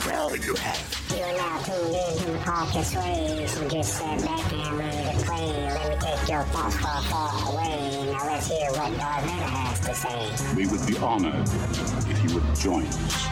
Well, you have. You're now tuned in to the podcast waves and just sat back and ready to play. Let me take your thoughts far, far away. Now let's hear what Darth Vader has to say. We would be honored if you would join us.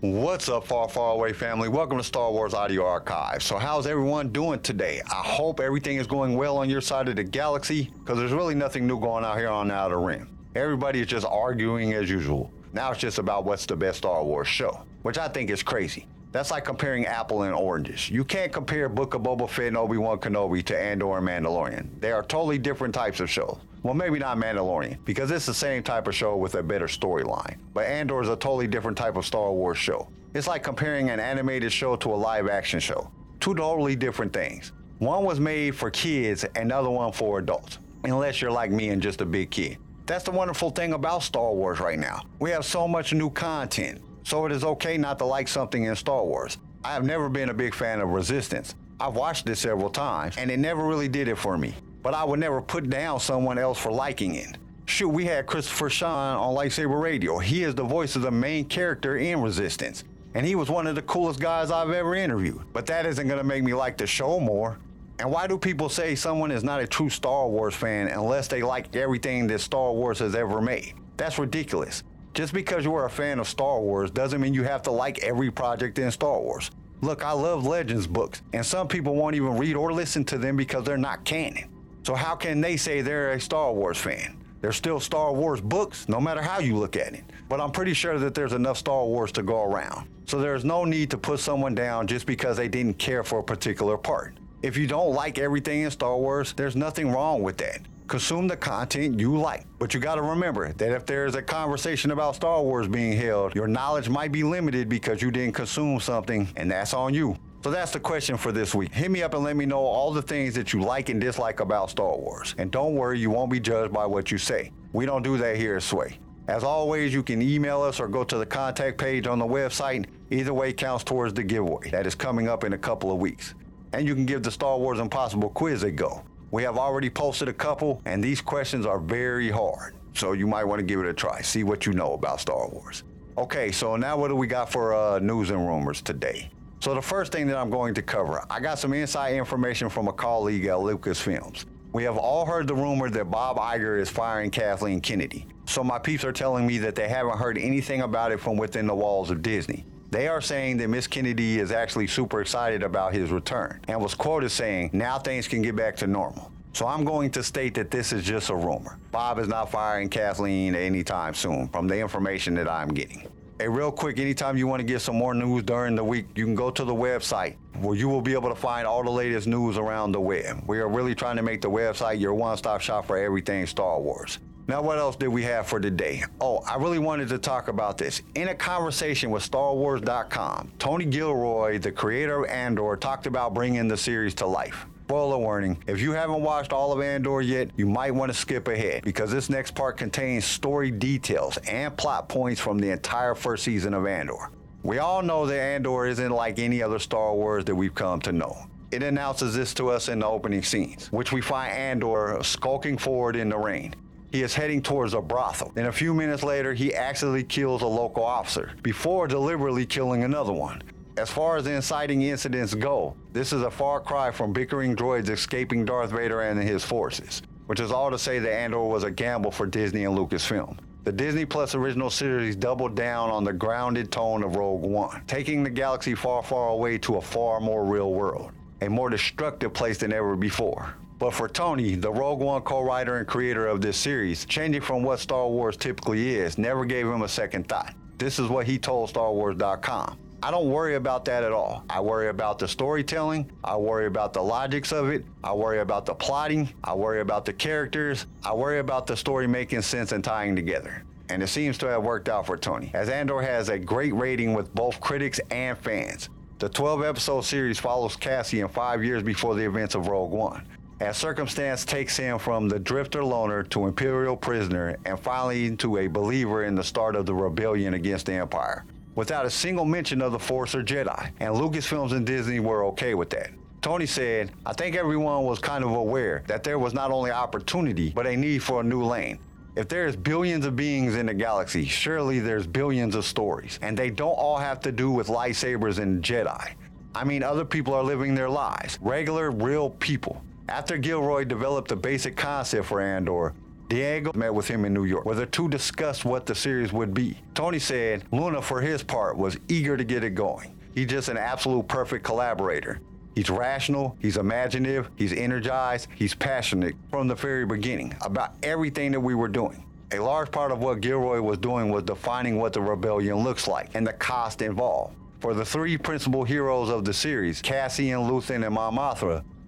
What's up, far, far away family? Welcome to Star Wars Audio Archive. So, how's everyone doing today? I hope everything is going well on your side of the galaxy, because there's really nothing new going out here on the Outer Rim. Everybody is just arguing as usual. Now it's just about what's the best Star Wars show, which I think is crazy. That's like comparing apple and oranges. You can't compare Book of Boba Fett and Obi-Wan Kenobi to Andor and Mandalorian. They are totally different types of shows. Well, maybe not Mandalorian, because it's the same type of show with a better storyline. But Andor is a totally different type of Star Wars show. It's like comparing an animated show to a live action show. Two totally different things. One was made for kids and the one for adults. Unless you're like me and just a big kid. That's the wonderful thing about Star Wars right now. We have so much new content. So it is okay not to like something in Star Wars. I have never been a big fan of Resistance. I've watched it several times, and it never really did it for me. But I would never put down someone else for liking it. Shoot, we had Christopher Sean on Lightsaber Radio. He is the voice of the main character in Resistance. And he was one of the coolest guys I've ever interviewed. But that isn't gonna make me like the show more. And why do people say someone is not a true Star Wars fan unless they like everything that Star Wars has ever made? That's ridiculous. Just because you're a fan of Star Wars doesn't mean you have to like every project in Star Wars. Look, I love Legends books, and some people won't even read or listen to them because they're not canon. So, how can they say they're a Star Wars fan? They're still Star Wars books, no matter how you look at it. But I'm pretty sure that there's enough Star Wars to go around. So, there's no need to put someone down just because they didn't care for a particular part. If you don't like everything in Star Wars, there's nothing wrong with that consume the content you like. But you got to remember that if there's a conversation about Star Wars being held, your knowledge might be limited because you didn't consume something, and that's on you. So that's the question for this week. Hit me up and let me know all the things that you like and dislike about Star Wars. And don't worry, you won't be judged by what you say. We don't do that here at Sway. As always, you can email us or go to the contact page on the website. Either way counts towards the giveaway that is coming up in a couple of weeks. And you can give the Star Wars Impossible quiz a go. We have already posted a couple, and these questions are very hard. So you might want to give it a try. See what you know about Star Wars. Okay, so now what do we got for uh, news and rumors today? So the first thing that I'm going to cover, I got some inside information from a colleague at Lucasfilms. We have all heard the rumor that Bob Iger is firing Kathleen Kennedy. So my peeps are telling me that they haven't heard anything about it from within the walls of Disney. They are saying that Miss Kennedy is actually super excited about his return and was quoted saying, now things can get back to normal. So I'm going to state that this is just a rumor. Bob is not firing Kathleen anytime soon from the information that I'm getting. Hey, real quick, anytime you want to get some more news during the week, you can go to the website where you will be able to find all the latest news around the web. We are really trying to make the website your one stop shop for everything Star Wars. Now, what else did we have for today? Oh, I really wanted to talk about this. In a conversation with StarWars.com, Tony Gilroy, the creator of Andor, talked about bringing the series to life. Spoiler warning if you haven't watched all of Andor yet, you might want to skip ahead because this next part contains story details and plot points from the entire first season of Andor. We all know that Andor isn't like any other Star Wars that we've come to know. It announces this to us in the opening scenes, which we find Andor skulking forward in the rain. He is heading towards a brothel. Then a few minutes later, he accidentally kills a local officer before deliberately killing another one. As far as the inciting incidents go, this is a far cry from bickering droids escaping Darth Vader and his forces, which is all to say that Andor was a gamble for Disney and Lucasfilm. The Disney Plus original series doubled down on the grounded tone of Rogue One, taking the galaxy far, far away to a far more real world, a more destructive place than ever before. But for Tony, the Rogue One co writer and creator of this series, changing from what Star Wars typically is never gave him a second thought. This is what he told StarWars.com. I don't worry about that at all. I worry about the storytelling. I worry about the logics of it. I worry about the plotting. I worry about the characters. I worry about the story making sense and tying together. And it seems to have worked out for Tony, as Andor has a great rating with both critics and fans. The 12 episode series follows Cassian five years before the events of Rogue One as circumstance takes him from the drifter loner to imperial prisoner and finally to a believer in the start of the rebellion against the empire without a single mention of the force or jedi and lucasfilms and disney were okay with that tony said i think everyone was kind of aware that there was not only opportunity but a need for a new lane If there's billions of beings in the galaxy, surely there's billions of stories. And they don't all have to do with lightsabers and Jedi. I mean, other people are living their lives. Regular, real people. After Gilroy developed the basic concept for Andor, Diego met with him in New York, where the two discussed what the series would be. Tony said Luna, for his part, was eager to get it going. He's just an absolute perfect collaborator. He's rational, he's imaginative, he's energized, he's passionate from the very beginning about everything that we were doing. A large part of what Gilroy was doing was defining what the rebellion looks like and the cost involved. For the three principal heroes of the series, Cassian, Luthen, and Mon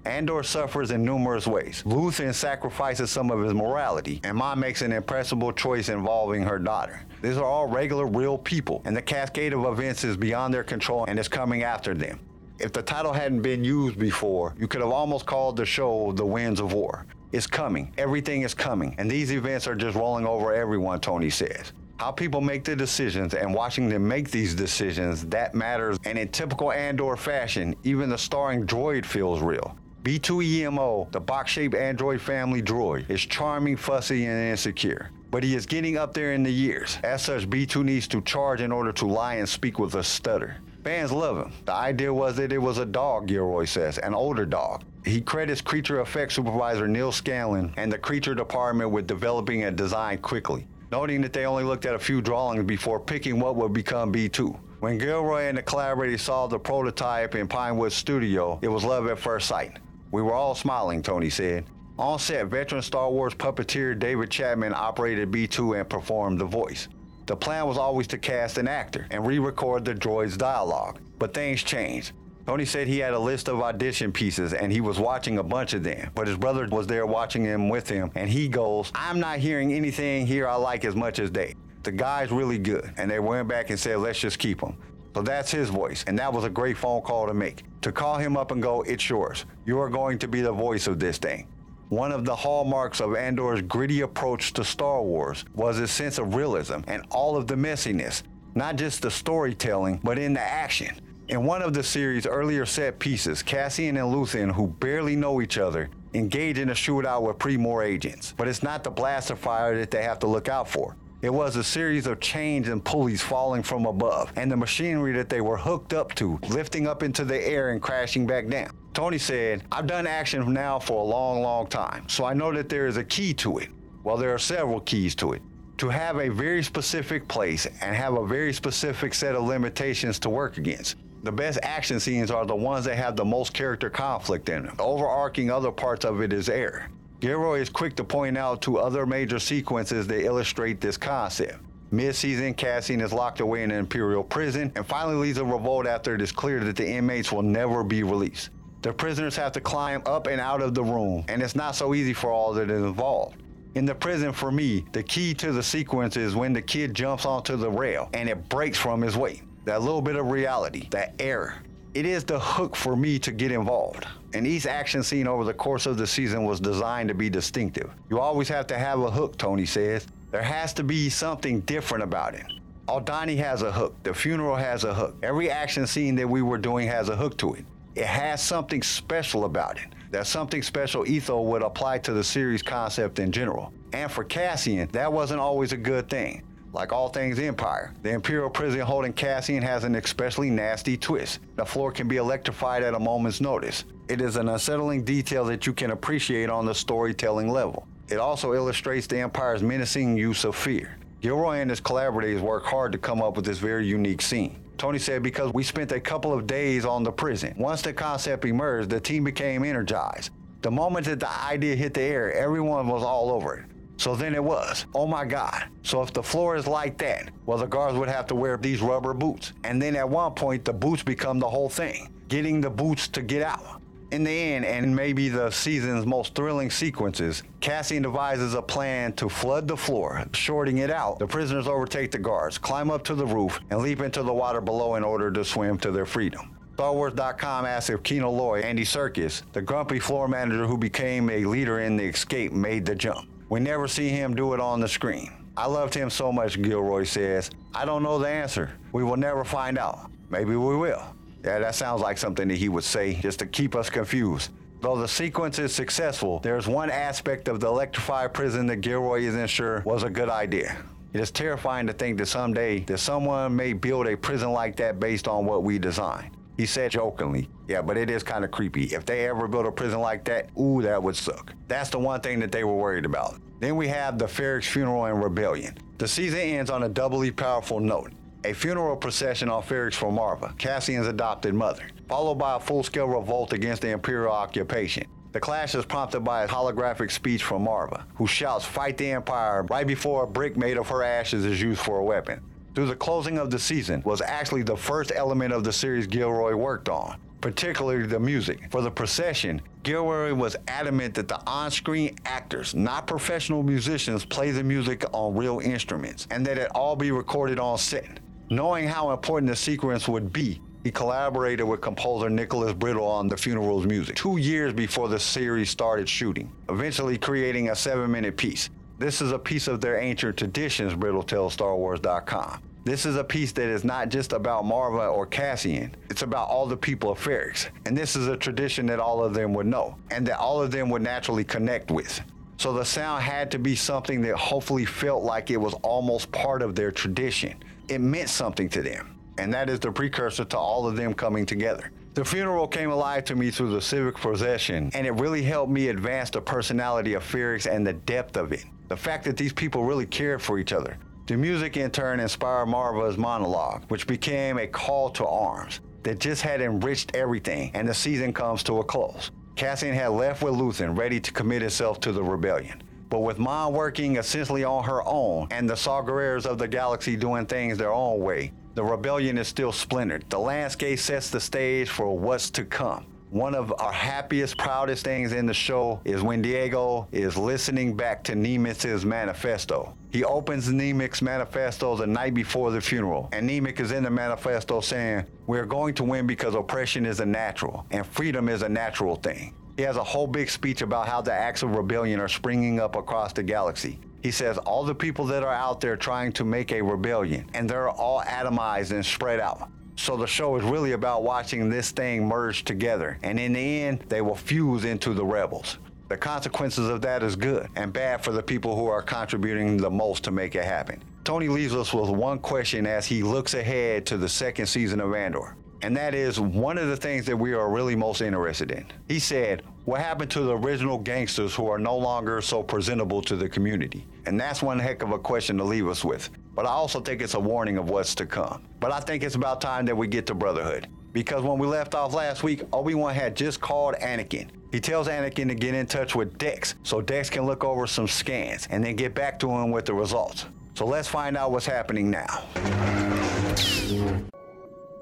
Andor suffers in numerous ways. Luthen sacrifices some of his morality, and Ma makes an impressible choice involving her daughter. These are all regular, real people, and the cascade of events is beyond their control and is coming after them. If the title hadn't been used before, you could have almost called the show The Winds of War. It's coming. Everything is coming. And these events are just rolling over everyone, Tony says. How people make the decisions and watching them make these decisions, that matters. And in typical Andor fashion, even the starring droid feels real. B2EMO, the box-shaped android family droid, is charming, fussy, and insecure. But he is getting up there in the years. As such, B2 needs to charge in order to lie and speak with a stutter. Fans love him. The idea was that it was a dog, Gilroy says, an older dog. He credits creature effects supervisor Neal Scanlan and the creature department with developing a design quickly, noting that they only looked at a few drawings before picking what would become B2. When Gilroy and the collaborators saw the prototype in Pinewood Studio, it was love at first sight. We were all smiling, Tony said. On set, veteran Star Wars puppeteer David Chapman operated B2 and performed the voice. The plan was always to cast an actor and re record the droid's dialogue, but things changed. Tony said he had a list of audition pieces and he was watching a bunch of them, but his brother was there watching him with him, and he goes, I'm not hearing anything here I like as much as they. The guy's really good, and they went back and said, let's just keep him. So that's his voice, and that was a great phone call to make. To call him up and go, it's yours. You are going to be the voice of this thing. One of the hallmarks of Andor's gritty approach to Star Wars was his sense of realism and all of the messiness, not just the storytelling, but in the action. In one of the series' earlier set pieces, Cassian and Luthen, who barely know each other, engage in a shootout with Pre-Mor agents. But it's not the blaster fire that they have to look out for. It was a series of chains and pulleys falling from above, and the machinery that they were hooked up to, lifting up into the air and crashing back down. Tony said, I've done action now for a long, long time, so I know that there is a key to it. Well, there are several keys to it. To have a very specific place and have a very specific set of limitations to work against. The best action scenes are the ones that have the most character conflict in them. The overarching other parts of it is air. Gilroy is quick to point out two other major sequences that illustrate this concept. Mid-season, is locked away in an Imperial prison and finally leads a revolt after it is clear that the inmates will never be released. The prisoners have to climb up and out of the room, and it's not so easy for all that is involved. In the prison, for me, the key to the sequence is when the kid jumps onto the rail and it breaks from his weight. That little bit of reality, that error, it is the hook for me to get involved. And each action scene over the course of the season was designed to be distinctive. You always have to have a hook, Tony says. There has to be something different about it. Aldhani has a hook. The funeral has a hook. Every action scene that we were doing has a hook to it. It has something special about it. That something special Etho would apply to the series concept in general. And for Cassian, that wasn't always a good thing. Like all things Empire, the Imperial prison holding Cassian has an especially nasty twist. The floor can be electrified at a moment's notice. It is an unsettling detail that you can appreciate on the storytelling level. It also illustrates the Empire's menacing use of fear. Gilroy and his collaborators worked hard to come up with this very unique scene. Tony said because we spent a couple of days on the prison. Once the concept emerged, the team became energized. The moment that the idea hit the air, everyone was all over it. So then it was, oh my God. So if the floor is like that, well, the guards would have to wear these rubber boots. And then at one point, the boots become the whole thing, getting the boots to get out. In the end, and maybe the season's most thrilling sequences, Cassian devises a plan to flood the floor, shorting it out. The prisoners overtake the guards, climb up to the roof, and leap into the water below in order to swim to their freedom. StarWars.com asked if Kino Loy, Andy Serkis, the grumpy floor manager who became a leader in the escape, made the jump. We never see him do it on the screen. I loved him so much, Gilroy says. I don't know the answer. We will never find out. Maybe we will. Yeah, that sounds like something that he would say just to keep us confused. Though the sequence is successful, there's one aspect of the electrified prison that Gilroy isn't sure was a good idea. It is terrifying to think that someday that someone may build a prison like that based on what we designed. He said jokingly, yeah, but it is kind of creepy. If they ever build a prison like that, ooh, that would suck. That's the one thing that they were worried about. Then we have the Ferrix funeral and rebellion. The season ends on a doubly powerful note. A funeral procession on Ferrix for Maarva, Cassian's adopted mother, followed by a full-scale revolt against the Imperial occupation. The clash is prompted by a holographic speech from Maarva, who shouts, Fight the Empire, right before a brick made of her ashes is used for a weapon. Through the closing of the season was actually the first element of the series Gilroy worked on, particularly the music. For the procession, Gilroy was adamant that the on screen actors, not professional musicians, play the music on real instruments and that it all be recorded on set. Knowing how important the sequence would be, he collaborated with composer Nicholas Britell on the funeral's music two years before the series started shooting, eventually creating a seven minute piece. This is a piece of their ancient traditions, Britell tells StarWars.com. This is a piece that is not just about Maarva or Cassian, it's about all the people of Ferrix. And this is a tradition that all of them would know, and that all of them would naturally connect with. So the sound had to be something that hopefully felt like it was almost part of their tradition. It meant something to them and that is the precursor to all of them coming together. The funeral came alive to me through the civic procession, and it really helped me advance the personality of Ferrix and the depth of it. The fact that these people really cared for each other. The music in turn inspired Maarva's monologue, which became a call to arms that just had enriched everything, and the season comes to a close. Cassian had left with Luthen, ready to commit himself to the rebellion. But with Mon working essentially on her own, and the Saw of the galaxy doing things their own way, the rebellion is still splintered. The landscape sets the stage for what's to come. One of our happiest, proudest things in the show is when Diego is listening back to Nemik's manifesto. He opens Nemik's manifesto the night before the funeral, and Nemik is in the manifesto saying, We're going to win because oppression is a natural, and freedom is a natural thing. He has a whole big speech about how the acts of rebellion are springing up across the galaxy. He says all the people that are out there trying to make a rebellion, and they're all atomized and spread out. So the show is really about watching this thing merge together, and in the end, they will fuse into the rebels. The consequences of that is good and bad for the people who are contributing the most to make it happen. Tony leaves us with one question as he looks ahead to the second season of Andor. And that is one of the things that we are really most interested in. He said, What happened to the original gangsters who are no longer so presentable to the community? And that's one heck of a question to leave us with. But I also think it's a warning of what's to come. But I think it's about time that we get to Brotherhood. Because when we left off last week, Obi-Wan had just called Anakin. He tells Anakin to get in touch with Dex so Dex can look over some scans and then get back to him with the results. So let's find out what's happening now.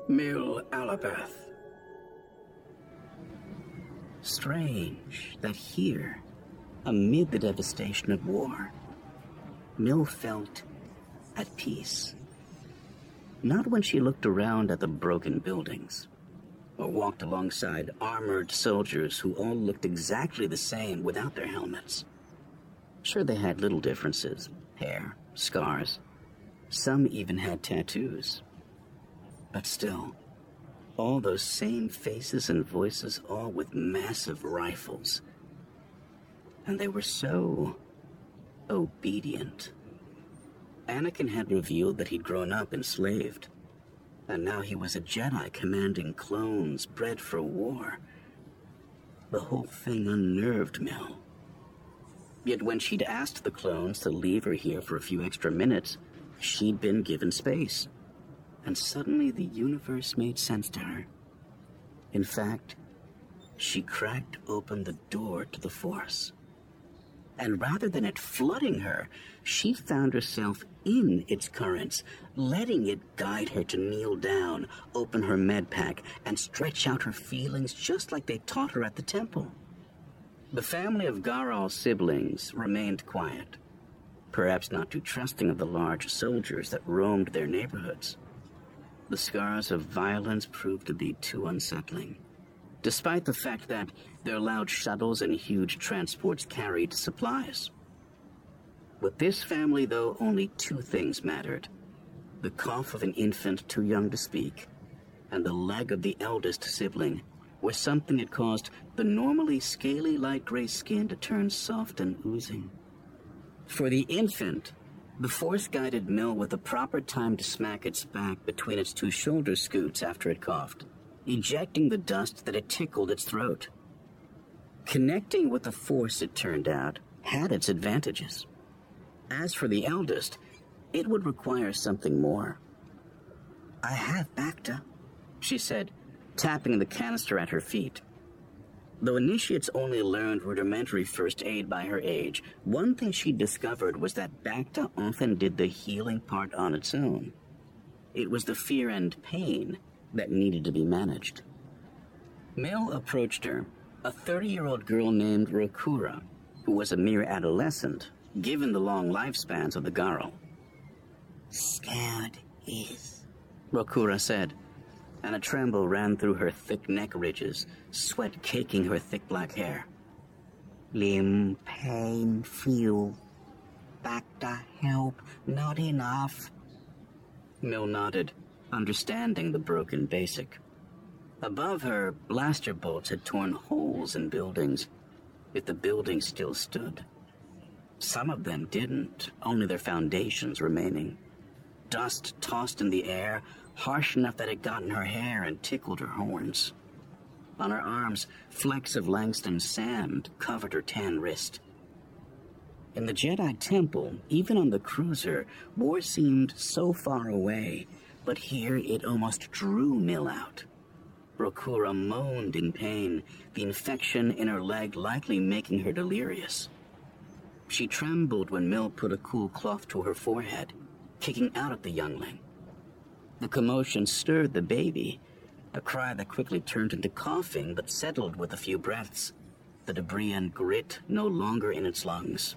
Mil Alabeth. Strange that here, amid the devastation of war, Mil felt at peace. Not when she looked around at the broken buildings, or walked alongside armored soldiers who all looked exactly the same without their helmets. Sure, they had little differences hair, scars. Some even had tattoos. But still, all those same faces and voices, all with massive rifles. And they were so obedient. Anakin had revealed that he'd grown up enslaved, and now he was a Jedi commanding clones bred for war. The whole thing unnerved Mel. Yet when she'd asked the clones to leave her here for a few extra minutes, she'd been given space and suddenly the universe made sense to her. In fact, she cracked open the door to the Force. And rather than it flooding her, she found herself in its currents, letting it guide her to kneel down, open her med pack, and stretch out her feelings just like they taught her at the temple. The family of Garal's siblings remained quiet, perhaps not too trusting of the large soldiers that roamed their neighborhoods the scars of violence proved to be too unsettling. Despite the fact that their loud shuttles and huge transports carried supplies. With this family, though, only two things mattered the cough of an infant too young to speak, and the leg of the eldest sibling where something had caused the normally scaly light gray skin to turn soft and oozing. For the infant, the force guided Mill with the proper time to smack its back between its two shoulder scutes after it coughed, ejecting the dust that had tickled its throat. Connecting with the force, it turned out, had its advantages. As for the eldest, it would require something more. I have Bacta, she said, tapping the canister at her feet. Though initiates only learned rudimentary first aid by her age, one thing she discovered was that Bacta often did the healing part on its own. It was the fear and pain that needed to be managed. Mill approached her, a 30 year old girl named Rokura, who was a mere adolescent, given the long lifespans of the Garl. Scared is, Rokura said, and a tremble ran through her thick neck ridges, sweat caking her thick black hair. Limb pain feel. Back to help, not enough. Mill nodded, understanding the broken basic. Above her, blaster bolts had torn holes in buildings, if the buildings still stood. Some of them didn't, only their foundations remaining. Dust tossed in the air, harsh enough that it got in her hair and tickled her horns. On her arms, flecks of Langston sand covered her tan wrist. In the Jedi Temple, even on the cruiser, war seemed so far away, but here it almost drew Mill out. Rokura moaned in pain, the infection in her leg likely making her delirious. She trembled when Mill put a cool cloth to her forehead, kicking out at the youngling. The commotion stirred the baby, a cry that quickly turned into coughing but settled with a few breaths, the debris and grit no longer in its lungs.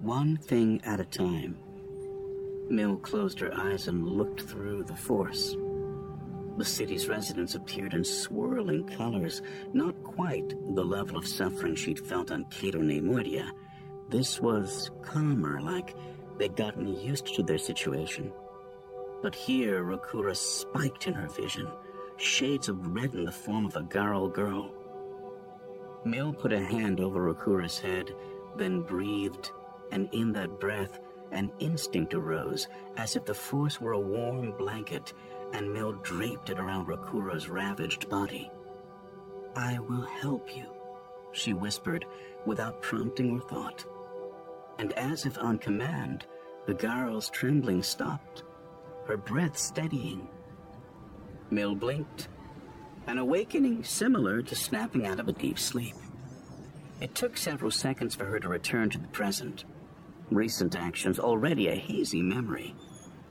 One thing at a time. Mill closed her eyes and looked through the force. The city's residents appeared in swirling colors, not quite the level of suffering she'd felt on Cato Neimoidia. This was calmer, like they'd gotten used to their situation. But here, Rakura spiked in her vision, shades of red in the form of a Garl girl. Mill put a hand over Rakura's head, then breathed and in that breath, an instinct arose, as if the force were a warm blanket, and Mill draped it around Rakura's ravaged body. I will help you, she whispered, without prompting or thought. And as if on command, the girl's trembling stopped, her breath steadying. Mill blinked, an awakening similar to snapping out of a deep sleep. It took several seconds for her to return to the present recent actions already a hazy memory.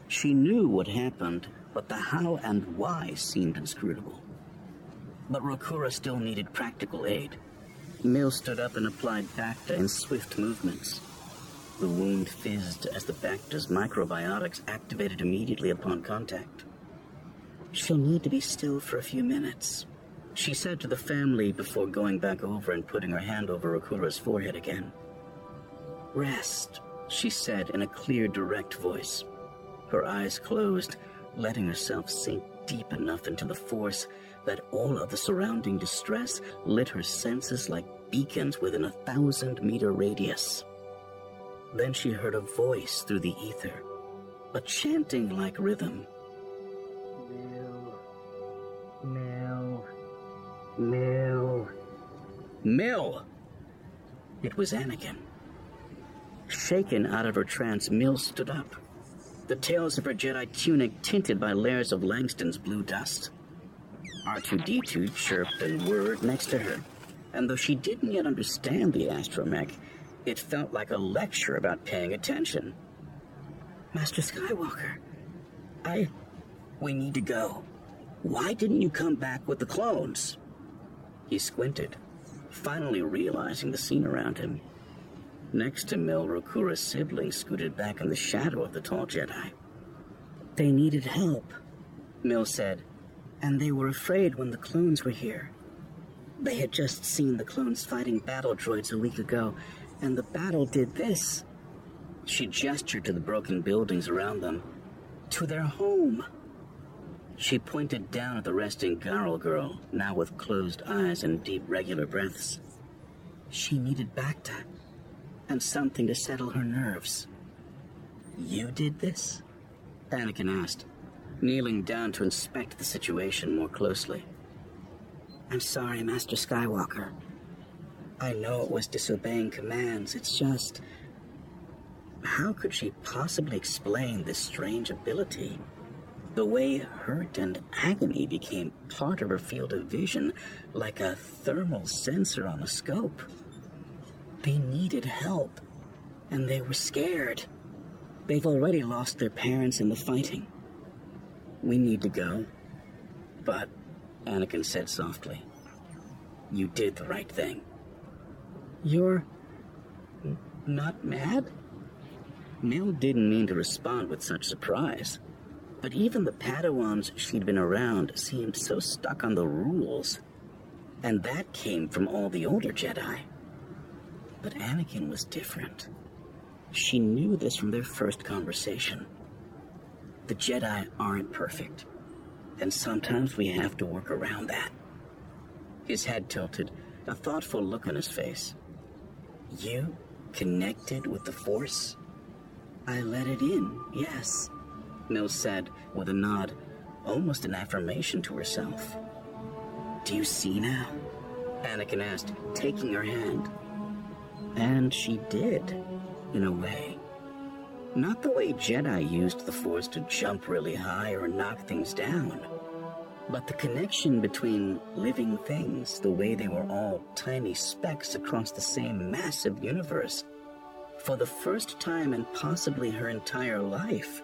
She knew what happened, but the how and why seemed inscrutable. But Rokura still needed practical aid. Mill stood up and applied Bacta in swift movements. The wound fizzed as the Bacta's microbiotics activated immediately upon contact. She'll need to be still for a few minutes, she said to the family before going back over and putting her hand over Rokura's forehead again. Rest, she said in a clear, direct voice. Her eyes closed, letting herself sink deep enough into the force that all of the surrounding distress lit her senses like beacons within a thousand meter radius. Then she heard a voice through the ether, a chanting like rhythm. Mill, Mill, Mill, Mill! It was Anakin. Shaken out of her trance, Mill stood up, the tails of her Jedi tunic tinted by layers of Langston's blue dust. R2D2 chirped a word next to her, and though she didn't yet understand the astromech, it felt like a lecture about paying attention. Master Skywalker, I. We need to go. Why didn't you come back with the clones? He squinted, finally realizing the scene around him. Next to Mil, Rokura's sibling scooted back in the shadow of the tall Jedi. They needed help, Mil said, and they were afraid when the clones were here. They had just seen the clones fighting battle droids a week ago, and the battle did this. She gestured to the broken buildings around them. To their home. She pointed down at the resting Garl girl, now with closed eyes and deep, regular breaths. She needed Bacta, and something to settle her nerves. You did this? Anakin asked, kneeling down to inspect the situation more closely. I'm sorry, Master Skywalker. I know it was disobeying commands, it's just. How could she possibly explain this strange ability? The way hurt and agony became part of her field of vision, like a thermal sensor on a scope. They needed help, and they were scared. They've already lost their parents in the fighting. We need to go. But, Anakin said softly, you did the right thing. You're not mad? Mil didn't mean to respond with such surprise, but even the Padawans she'd been around seemed so stuck on the rules. And that came from all the older Jedi. But Anakin was different. She knew this from their first conversation. The Jedi aren't perfect, and sometimes we have to work around that. His head tilted, a thoughtful look on his face. You connected with the Force? I let it in, yes, Mil said with a nod, almost an affirmation to herself. Do you see now? Anakin asked, taking her hand. And she did, in a way. Not the way Jedi used the Force to jump really high or knock things down, but the connection between living things, the way they were all tiny specks across the same massive universe. For the first time in possibly her entire life,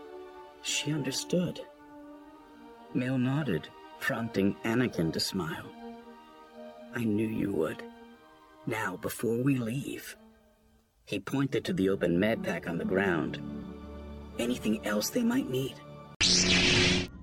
she understood. Mil nodded, prompting Anakin to smile. I knew you would. Now, before we leave, he pointed to the open med pack on the ground. Anything else they might need?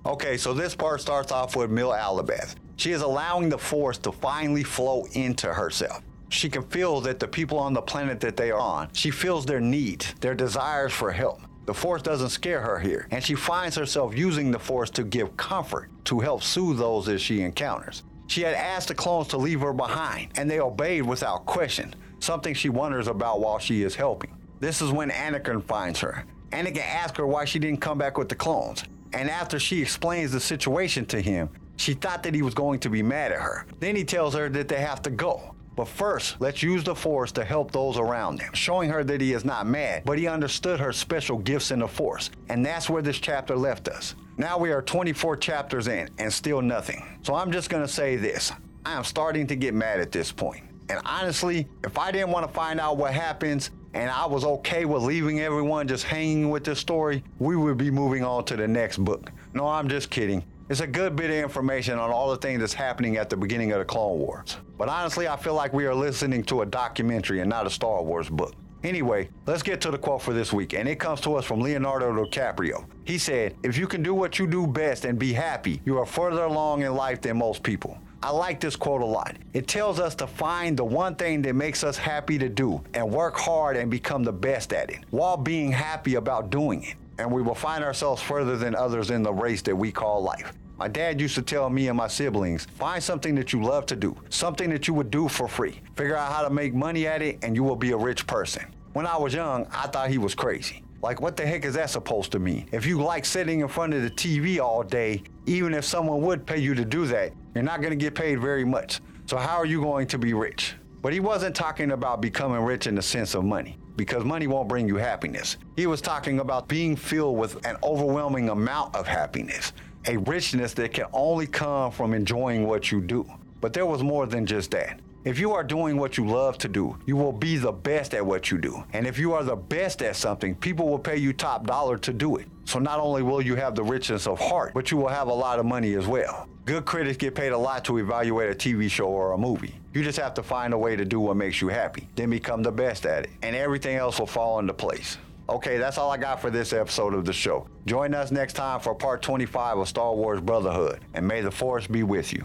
Okay, so this part starts off with Mil Alabeth. She is allowing the Force to finally flow into herself. She can feel that the people on the planet that they are on, she feels their need, their desires for help. The Force doesn't scare her here, and she finds herself using the Force to give comfort, to help soothe those that she encounters. She had asked the clones to leave her behind, and they obeyed without question, something she wonders about while she is helping. This is when Anakin finds her. Anakin asks her why she didn't come back with the clones, and after she explains the situation to him, she thought that he was going to be mad at her. Then he tells her that they have to go. But first, let's use the Force to help those around them, showing her that he is not mad, but he understood her special gifts in the Force. And that's where this chapter left us. Now we are 24 chapters in and still nothing. So I'm just going to say this I am starting to get mad at this point. And honestly, if I didn't want to find out what happens and I was okay with leaving everyone just hanging with this story, we would be moving on to the next book. No, I'm just kidding. It's a good bit of information on all the things that's happening at the beginning of the Clone Wars. But honestly, I feel like we are listening to a documentary and not a Star Wars book. Anyway, let's get to the quote for this week, and it comes to us from Leonardo DiCaprio. He said, If you can do what you do best and be happy, you are further along in life than most people. I like this quote a lot. It tells us to find the one thing that makes us happy to do and work hard and become the best at it while being happy about doing it. And we will find ourselves further than others in the race that we call life. My dad used to tell me and my siblings find something that you love to do, something that you would do for free. Figure out how to make money at it, and you will be a rich person. When I was young, I thought he was crazy. Like, what the heck is that supposed to mean? If you like sitting in front of the TV all day, even if someone would pay you to do that, you're not going to get paid very much. So, how are you going to be rich? But he wasn't talking about becoming rich in the sense of money, because money won't bring you happiness. He was talking about being filled with an overwhelming amount of happiness, a richness that can only come from enjoying what you do. But there was more than just that. If you are doing what you love to do, you will be the best at what you do. And if you are the best at something, people will pay you top dollar to do it. So not only will you have the richness of heart, but you will have a lot of money as well. Good critics get paid a lot to evaluate a TV show or a movie. You just have to find a way to do what makes you happy, then become the best at it, and everything else will fall into place. Okay, that's all I got for this episode of the show. Join us next time for part 25 of Star Wars Brotherhood, and may the Force be with you.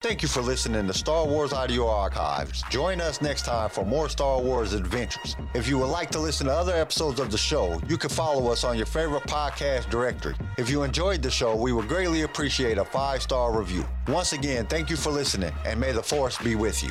Thank you for listening to Star Wars Audio Archives. Join us next time for more Star Wars adventures. If you would like to listen to other episodes of the show, you can follow us on your favorite podcast directory. If you enjoyed the show, we would greatly appreciate a five star review. Once again, thank you for listening, and may the Force be with you.